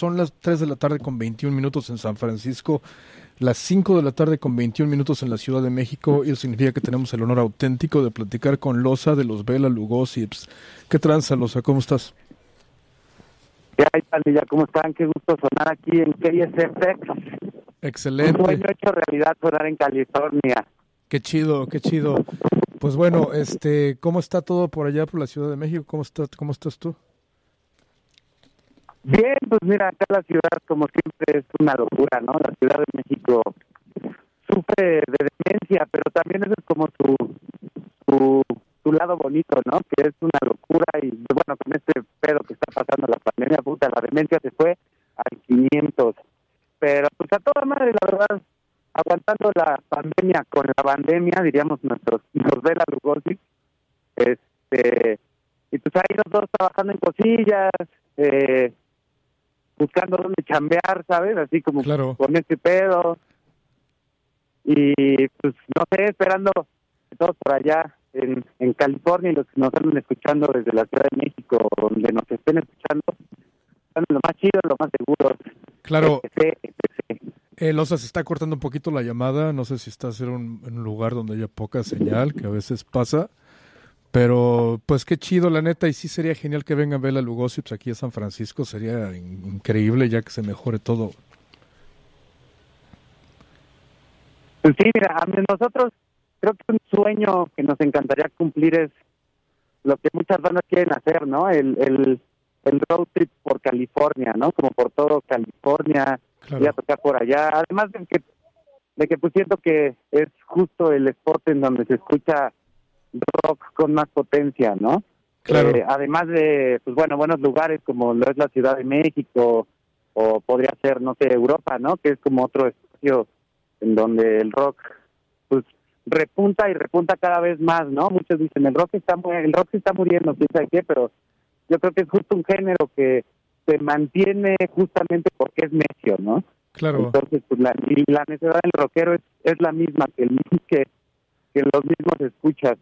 Son las 3 de la tarde con 21 minutos en San Francisco, las 5 de la tarde con 21 minutos en la Ciudad de México, y eso significa que tenemos el honor auténtico de platicar con Loza de los Vela Lugosips. ¿Qué tranza, Loza? ¿Cómo estás? ¿Qué hay, pandilla? ¿Cómo están? Qué gusto sonar aquí en KSFX. Excelente. Un sueño hecho realidad sonar en California. Qué chido, qué chido. Pues bueno, este, ¿cómo está todo por allá por la Ciudad de México? ¿Cómo estás, cómo estás tú? Bien, pues mira, acá la ciudad como siempre es una locura, ¿no? La Ciudad de México sufre de demencia, pero también ese es como su, su, lado bonito, ¿no? Que es una locura y bueno, con este pedo que está pasando la pandemia, puta, la demencia se fue al 500. Pero pues a toda madre, la verdad, aguantando la pandemia con la pandemia, diríamos nuestros nos de la Lugosi, este, y pues ahí los dos trabajando en cosillas, eh, buscando dónde chambear, ¿sabes? Así como Claro. con este pedo. Y pues no sé, esperando que todos por allá en, en California y los que nos andan escuchando desde la Ciudad de México, donde nos estén escuchando, están lo más chido, lo más seguros. Claro, Etc, etc. eh, Loza, se está cortando un poquito la llamada. No sé si estás en un, en un lugar donde haya poca señal, que a veces pasa. Pero, pues qué chido, la neta. Y sí sería genial que vengan Vela Lugosips aquí a San Francisco. Sería in- increíble ya que se mejore todo. Pues sí, mira, a nosotros creo que un sueño que nos encantaría cumplir es lo que muchas bandas quieren hacer, ¿no? El, el, el road trip por California, ¿no? Como por todo California, Claro. ir a tocar por allá. Además de que, de que pues siento que es justo el spot en donde se escucha rock con más potencia, ¿no? Claro. Eh, además de, pues bueno, buenos lugares como lo es la Ciudad de México o podría ser, no sé, Europa, ¿no? Que es como otro espacio en donde el rock, pues repunta y repunta cada vez más, ¿no? Muchos dicen el rock está el rock se está muriendo, quién sabe qué, pero yo creo que es justo un género que se mantiene justamente porque es necio, ¿no? Claro. Entonces, pues la necesidad del rockero es, es la misma que el que, que los mismos escuchas.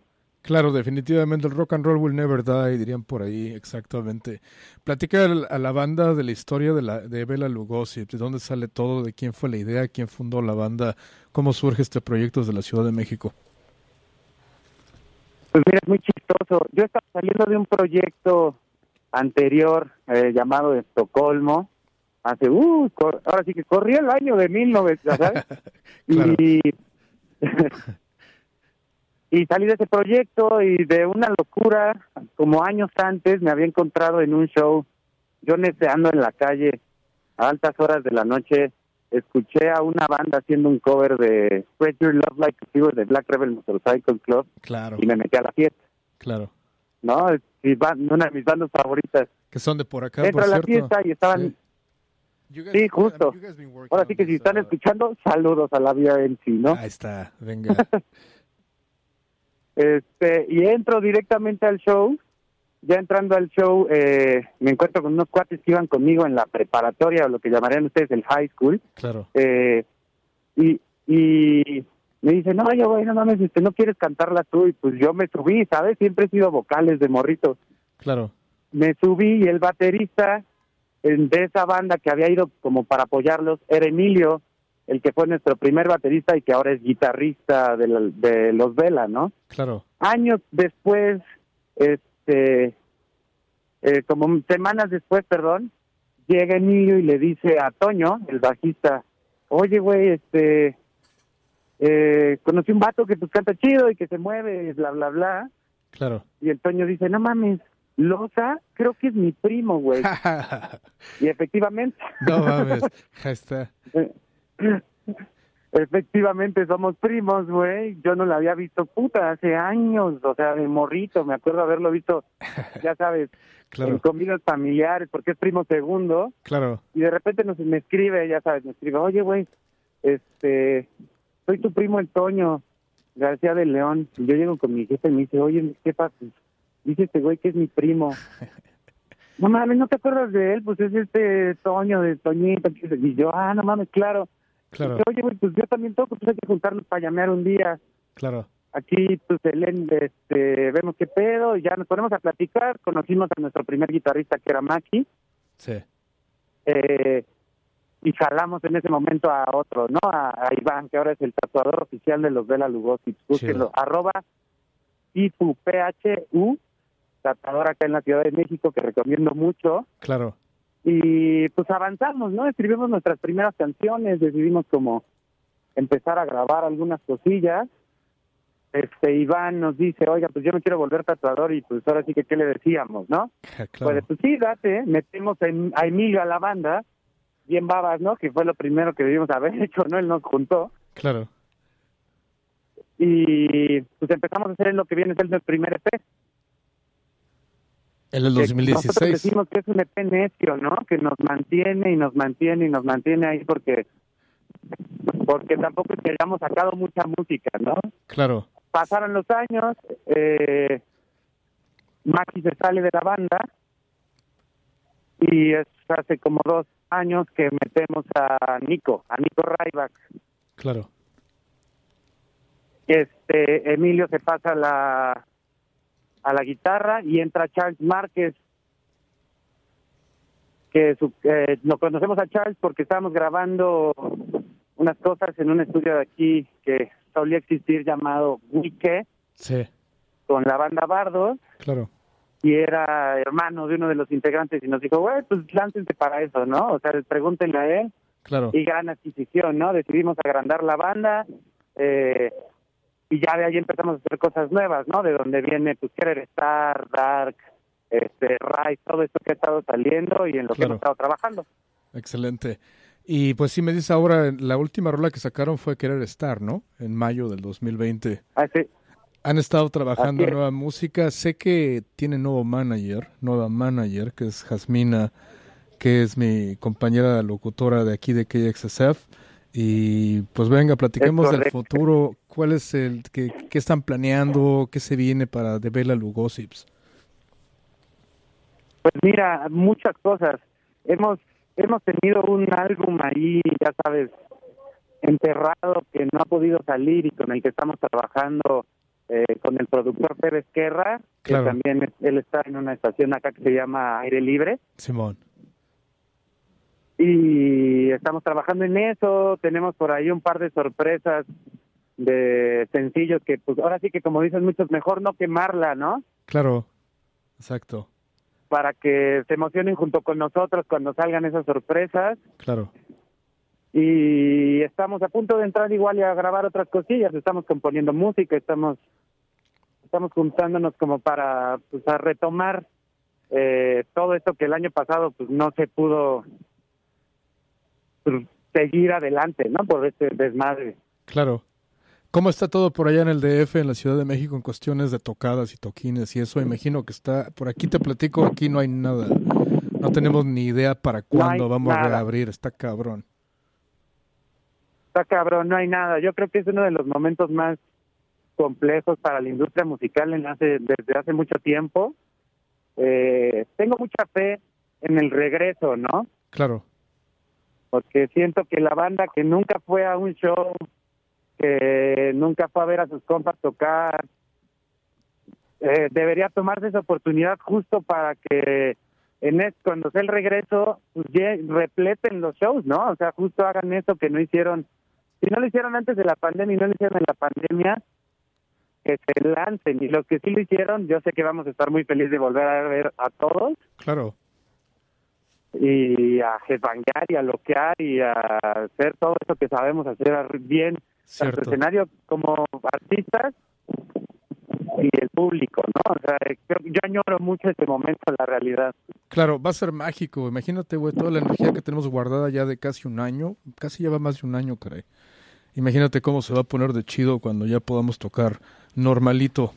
Claro, definitivamente el rock and roll will never die, dirían por ahí, exactamente. Platica a la banda de la historia de, la, de Bela Lugosi, de dónde sale todo, de quién fue la idea, quién fundó la banda, cómo surge este proyecto desde la Ciudad de México. Pues mira, es muy chistoso. Yo estaba saliendo de un proyecto anterior eh, llamado Estocolmo, hace, uh, ahora sí que corría el año de 1900, ¿sabes? Claro. Y, y salí de ese proyecto y de una locura, como años antes, me había encontrado en un show, yo neceando en la calle a altas horas de la noche, escuché a una banda haciendo un cover de Spread Your Love Like a Fever de Black Rebel Motorcycle Club Claro, y me metí a la fiesta, claro. ¿no? Es una de mis bandas favoritas. Que son de por acá, Entro por a la cierto. fiesta y estaban... Sí. Sí, justo. Ahora sí que si están escuchando, saludos a la vida en sí, ¿no? Ahí está, venga. Este, y entro directamente al show. Ya entrando al show, eh, me encuentro con unos cuates que iban conmigo en la preparatoria, o lo que llamarían ustedes el high school. Claro, Eh, y, y me dicen, no, oye, güey, no mames, este, no quieres cantarla tú. Y pues yo me subí, ¿sabes? Siempre he sido vocales de morrito. claro. Me subí y el baterista de esa banda que había ido como para apoyarlos era Emilio, el que fue nuestro primer baterista y que ahora es guitarrista de, la- de Los Vela, ¿no? Claro, años después, este, eh, como semanas después, perdón, llega Emilio y le dice a Toño, el bajista, oye, güey, este, eh, conocí un vato que pues canta chido y que se mueve, bla, bla, bla. claro. Y el Toño dice, no mames, Loza, creo que es mi primo, güey. y efectivamente, no mames, está. efectivamente somos primos, güey. Yo no la había visto puta hace años, o sea, de morrito, me acuerdo haberlo visto, ya sabes, en Claro, comidas familiares, porque es primo segundo, claro. y de repente nos, me escribe, ya sabes, me escribe, oye, güey, este, soy tu primo el Toño, García de León. Y yo llego con mi jefe y me dice, oye, ¿qué pasa? Dice este güey que es mi primo. no mames, ¿no te acuerdas de él? Pues es este Toño, de Toñito. Y yo, ah, no mames, claro. Claro, oye, güey, pues yo también toco, pues hay que juntarnos para llamear un día. claro. Aquí, pues, Helen, este, vemos qué pedo, y ya nos ponemos a platicar. Conocimos a nuestro primer guitarrista, que era Maki, Sí, eh, y jalamos en ese momento a otro, ¿no? A, Iván, que ahora es el tatuador oficial de los Vela Lugosi. Búsquenlo, arroba PHU, tatuador acá en la Ciudad de México, que recomiendo mucho. Claro. Y pues avanzamos, ¿no? Escribimos nuestras primeras canciones, decidimos como empezar a grabar algunas cosillas. Este Iván nos dice, oiga, pues yo me quiero volver tatuador y pues ahora sí que qué le decíamos, ¿no? Claro. Pues, pues sí, date, metemos a Emilio a la banda, bien babas, ¿no? Que fue lo primero que debimos haber hecho, ¿no? Él nos juntó. Claro. Y pues empezamos a hacer lo que viene a ser el primer EP. En el 2016. Nosotros decimos que es un EP necio, ¿no? Que nos mantiene y nos mantiene y nos mantiene ahí porque porque tampoco es que hayamos sacado mucha música, ¿no? Claro. Pasaron los años, eh, Maxi se sale de la banda y es hace como dos años que metemos a Nico, a Nico Ryback. Claro. Este Emilio se pasa la a la guitarra y entra Charles Márquez que eh, lo conocemos a Charles porque estábamos grabando unas cosas en un estudio de aquí que solía existir llamado Wike sí. con la banda Bardos claro y era hermano de uno de los integrantes y nos dijo, güey, pues láncense para eso, ¿no? O sea, pregúntenle a él. Claro. Y gran adquisición, ¿no? Decidimos agrandar la banda eh, y ya de ahí empezamos a hacer cosas nuevas, ¿no? De donde viene, pues, Querer Star, Dark, este, Rise, todo esto que ha estado saliendo y en lo que hemos estado trabajando. Excelente. Y pues sí me dice ahora, la última rola que sacaron fue Querer Estar, ¿no? En mayo del 2020. Ah, sí. Han estado trabajando nueva música. Sé que tiene nuevo manager, nueva manager, que es Jasmina, que es mi compañera locutora de aquí de KXSF. Y pues venga, platiquemos del futuro. ¿Cuál es el, qué, qué, están planeando? ¿Qué se viene para The Bella Lugosips? Pues mira, muchas cosas. Hemos, hemos tenido un álbum ahí, ya sabes, enterrado que no ha podido salir y con el que estamos trabajando eh, con el productor Pérez Guerra, que también él está en una estación acá que se llama Aire Libre. Simón. Y estamos trabajando en eso, tenemos por ahí un par de sorpresas de sencillos que pues ahora sí que como dicen muchos, mejor no quemarla, ¿no? Claro, exacto. Para que se emocionen junto con nosotros cuando salgan esas sorpresas. Claro y estamos a punto de entrar igual y a grabar otras cosillas, estamos componiendo música, estamos estamos juntándonos como para pues a retomar eh, todo esto que el año pasado pues no se pudo pues, seguir adelante, ¿no? Por este desmadre. Claro. ¿Cómo está todo por allá en el DF, en la Ciudad de México, en cuestiones de tocadas y toquines y eso? Imagino que está, por aquí te platico, aquí no hay nada. No tenemos ni idea para cuándo vamos a reabrir, está cabrón está cabrón, no hay nada. Yo creo que es uno de los momentos más complejos para la industria musical en hace, desde hace mucho tiempo. Eh, tengo mucha fe en el regreso, ¿no? Claro. Porque siento que la banda que nunca fue a un show, que nunca fue a ver a sus compas tocar, eh, debería tomarse esa oportunidad justo para que en es, cuando sea el regreso, pues, repleten los shows, ¿no? O sea, justo hagan eso que no hicieron si no lo hicieron antes de la pandemia y no lo hicieron en la pandemia, que se lancen. Y los que sí lo hicieron, yo sé que vamos a estar muy felices de volver a ver a todos. Claro. Y a headbangar y a loquear y a hacer todo eso que sabemos hacer bien, tanto escenario como artistas y el público, ¿no? O sea, yo, añoro mucho este momento, la realidad. Claro, va a ser mágico. Imagínate, güey, toda la energía que tenemos guardada ya de casi un año. Casi lleva más de un año, caray. Imagínate cómo se va a poner de chido cuando ya podamos tocar normalito.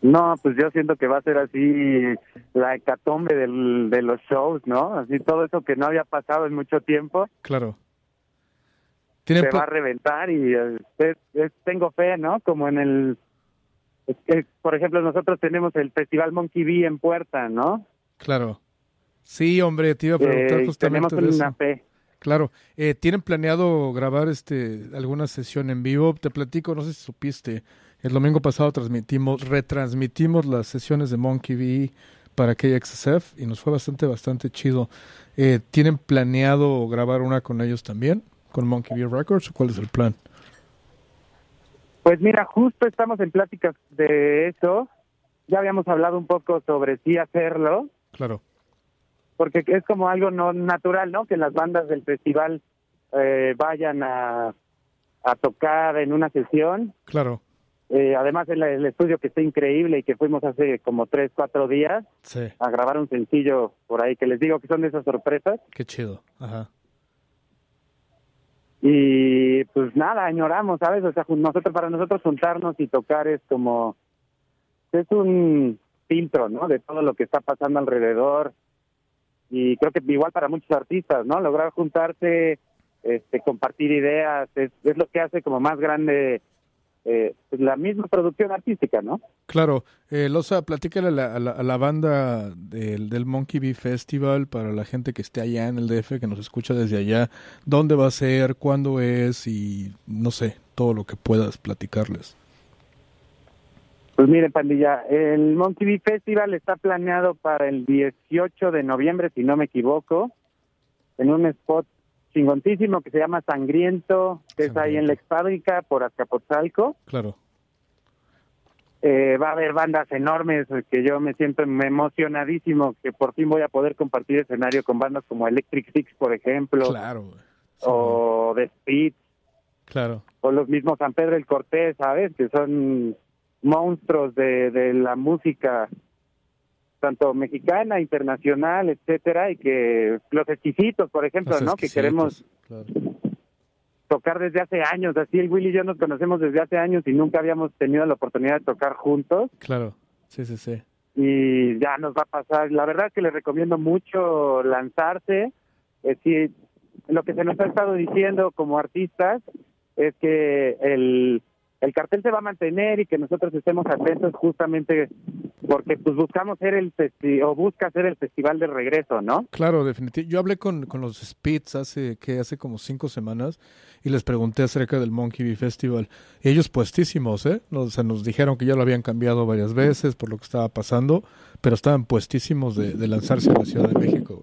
No, pues yo siento que va a ser así la hecatombe del, de los shows, ¿no? Así todo eso que no había pasado en mucho tiempo. Claro. Se va a reventar y tengo fe, ¿no? Como en el... por ejemplo, nosotros tenemos el Festival Monkey Bee en Puerta, ¿no? Claro. Sí, hombre, te iba a preguntar eh, justamente tenemos una fe. Claro, eh, ¿tienen planeado grabar este alguna sesión en vivo? Te platico, no sé si supiste, el domingo pasado transmitimos, retransmitimos las sesiones de Monkey Bee para KXSF y nos fue bastante, bastante chido. Eh, ¿Tienen planeado grabar una con ellos también, con Monkey Beer Records, o cuál es el plan? Pues mira, justo estamos en pláticas de eso. Ya habíamos hablado un poco sobre sí hacerlo. Claro. Porque es como algo no natural, ¿no? Que las bandas del festival eh, vayan a, a tocar en una sesión. Claro. Eh, además, el, el, estudio que está increíble y que fuimos hace como tres, cuatro días sí. a grabar un sencillo por ahí, que les digo que son de esas sorpresas. Qué chido. Ajá. Y pues nada, añoramos, ¿sabes? O sea, nosotros, para nosotros juntarnos y tocar es como, es un filtro, ¿no? De todo lo que está pasando alrededor. Y creo que igual para muchos artistas, ¿no? Lograr juntarse, este, compartir ideas, es, es lo que hace como más grande eh, pues la misma producción artística, ¿no? Claro. Eh, Loza, platícale a la, a la, a la banda del, del, Monkey Bee Festival para la gente que esté allá en el DF, que nos escucha desde allá, dónde va a ser, cuándo es y no sé, todo lo que puedas platicarles. Pues mire, pandilla, el Monkey Bee Festival está planeado para el 18 de noviembre, si no me equivoco, en un spot chingontísimo que se llama Sangriento, que Sangriento. es ahí en la fábrica por Azcapotzalco. Claro. Eh, va a haber bandas enormes que yo me siento emocionadísimo que por fin voy a poder compartir escenario con bandas como Electric Six, por ejemplo. Claro. Sí. O The Speed. Claro. O los mismos San Pedro el Cortés, ¿sabes? Que son monstruos de, de la música tanto mexicana, internacional, etcétera, y que los exquisitos, por ejemplo, los ¿no? Que queremos claro. tocar desde hace años. Así el Willy y yo nos conocemos desde hace años y nunca habíamos tenido la oportunidad de tocar juntos. Claro, sí, sí, sí. Y ya nos va a pasar. La verdad es que les recomiendo mucho lanzarse. Es decir, lo que se nos ha estado diciendo como artistas es que el el cartel se va a mantener y que nosotros estemos atentos justamente porque pues buscamos ser el festi o busca ser el festival de regreso, ¿no? Claro, definitivamente. Yo hablé con, con los Spits hace que hace como cinco semanas y les pregunté acerca del Monkey Bee Festival. Y ellos puestísimos, ¿eh? Nos, o sea, nos dijeron que ya lo habían cambiado varias veces por lo que estaba pasando, pero estaban puestísimos de, de lanzarse a la Ciudad de México.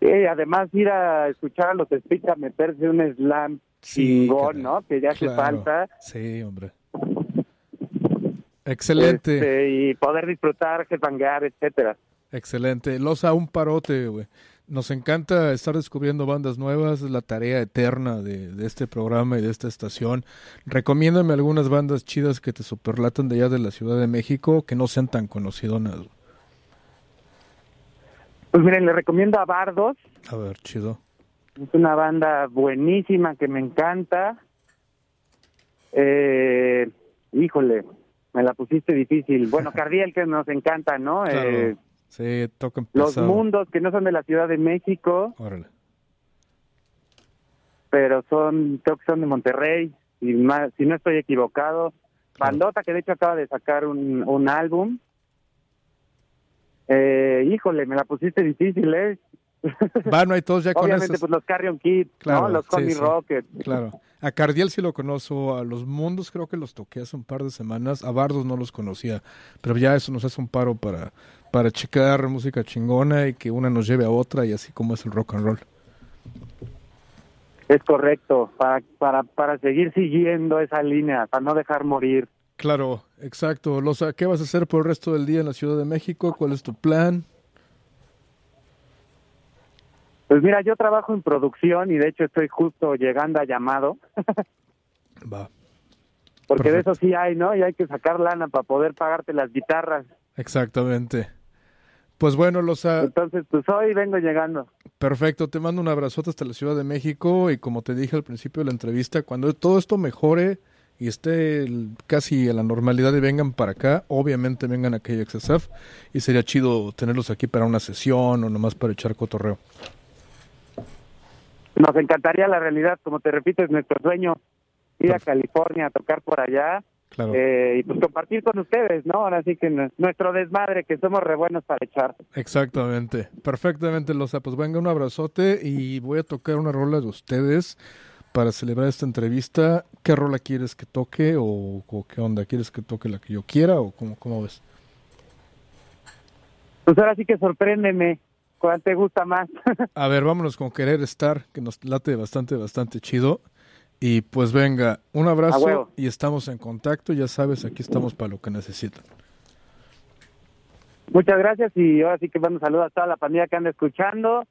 Sí, además ir a escuchar a los Spits a meterse un slam sí, chingón, ¿no? Que ya claro. hace falta. Sí, hombre. Excelente. Este, y poder disfrutar, headbangar, etcétera. Excelente. Losa, un parote, güey. Nos encanta estar descubriendo bandas nuevas, es la tarea eterna de, de, este programa y de esta estación. Recomiéndame algunas bandas chidas que te superlatan de allá de la Ciudad de México, que no sean tan conocidonas. Pues miren, le recomiendo a Bardos. A ver, chido. Es una banda buenísima que me encanta. Eh, híjole, me la pusiste difícil. Bueno, Cardiel que nos encanta, ¿no? Claro. Eh, sí, tocan Los Mundos que no son de la Ciudad de México. Órale. Pero son, creo que son de Monterrey, si, más, si no estoy equivocado. Claro. Bandota que de hecho acaba de sacar un, un álbum. Eh, híjole, me la pusiste difícil, ¿eh? Bueno, y todos ya Obviamente, conoces. pues los Carrion Kids, Claro, ¿no? Los sí. Rocket. Claro. A Cardiel sí lo conozco, a los Mundos creo que los toqué hace un par de semanas, a Bardos no los conocía, pero ya eso nos hace un paro para, para checar música chingona y que una nos lleve a otra y así como es el rock and roll. Es correcto, para, para, para seguir siguiendo esa línea, para no dejar morir. Claro, exacto. Losa, ¿qué vas a hacer por el resto del día en la Ciudad de México? ¿Cuál es tu plan? Pues mira, yo trabajo en producción y de hecho estoy justo llegando a llamado. Va. Porque Perfecto. de eso sí hay, ¿no? Y hay que sacar lana para poder pagarte las guitarras. Exactamente. Pues bueno, Losa, Entonces, pues hoy vengo llegando. perfecto. Te mando un abrazote hasta la Ciudad de México y como te dije al principio de la entrevista, cuando todo esto mejore y esté el- casi a la normalidad y vengan para acá, obviamente vengan a KXSF y sería chido tenerlos aquí para una sesión o nomás para echar cotorreo. Nos encantaría la realidad, como te repito, es nuestro sueño ir a. California a tocar por allá Claro. eh, y pues compartir con ustedes, ¿no? Ahora sí que nu- nuestro desmadre, que somos re buenos para echar. Exactamente, perfectamente, Losa. Pues venga, un abrazote y voy a tocar una rola de ustedes para celebrar esta entrevista. ¿Qué rola quieres que toque o, o qué onda? ¿Quieres que toque la que yo quiera o cómo, cómo ves? Pues ahora sí que sorpréndeme. ¿Cuál te gusta más? A ver, vámonos con Querer Estar, que nos late bastante, bastante chido. Y pues venga, un abrazo y estamos en contacto. Ya sabes, aquí estamos para lo que necesitan. Muchas gracias y ahora sí que mando saludos a toda la pandilla que anda escuchando.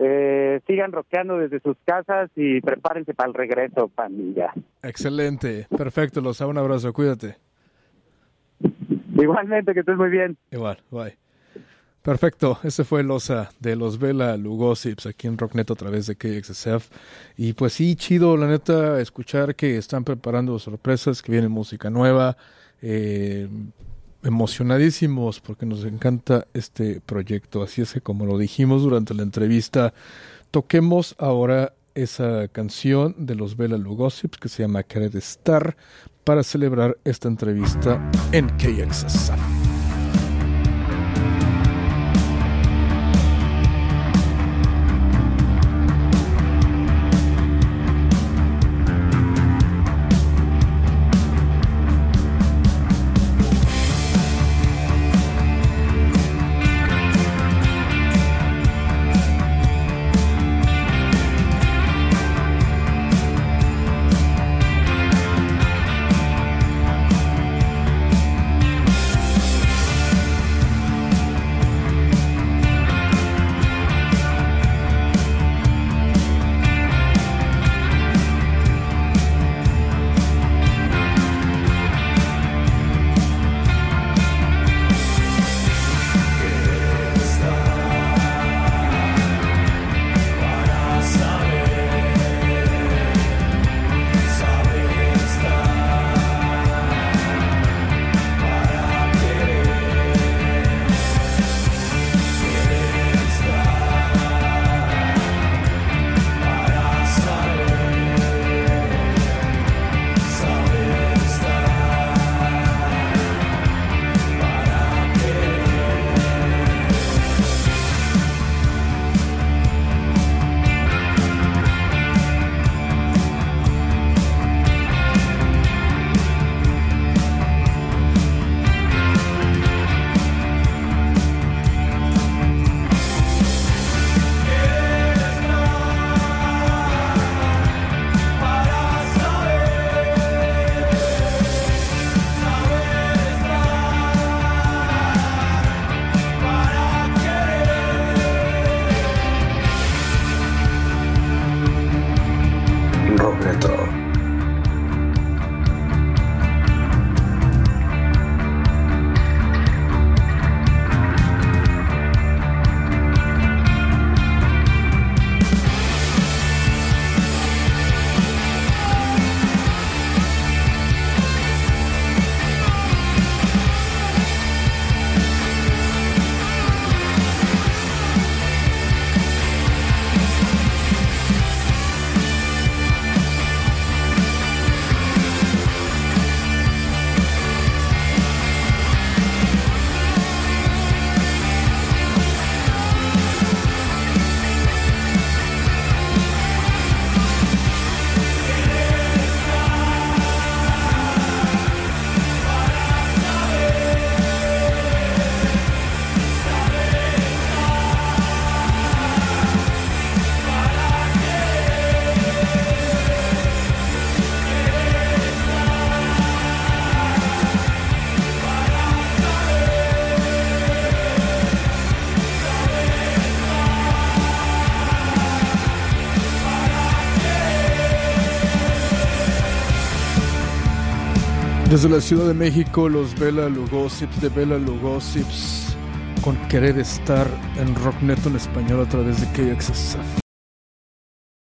Eh, sigan rockeando desde sus casas y prepárense para el regreso, pandilla. Excelente, perfecto, los un abrazo, cuídate. Igualmente, que estés muy bien. Igual, bye. Perfecto, ese fue el OSA de los Vela Lugosips aquí en Rocknet a través de KXSF. Y pues sí, chido, la neta, escuchar que están preparando sorpresas, que viene música nueva. Eh, emocionadísimos porque nos encanta este proyecto. Así es que como lo dijimos durante la entrevista, toquemos ahora esa canción de los Vela Lugosips que se llama Querer Estar para celebrar esta entrevista en KXSF. Desde la Ciudad de México, los Bela Lugosips de Bela Lugosips con querer estar en Rockneto en español a través de KXSF.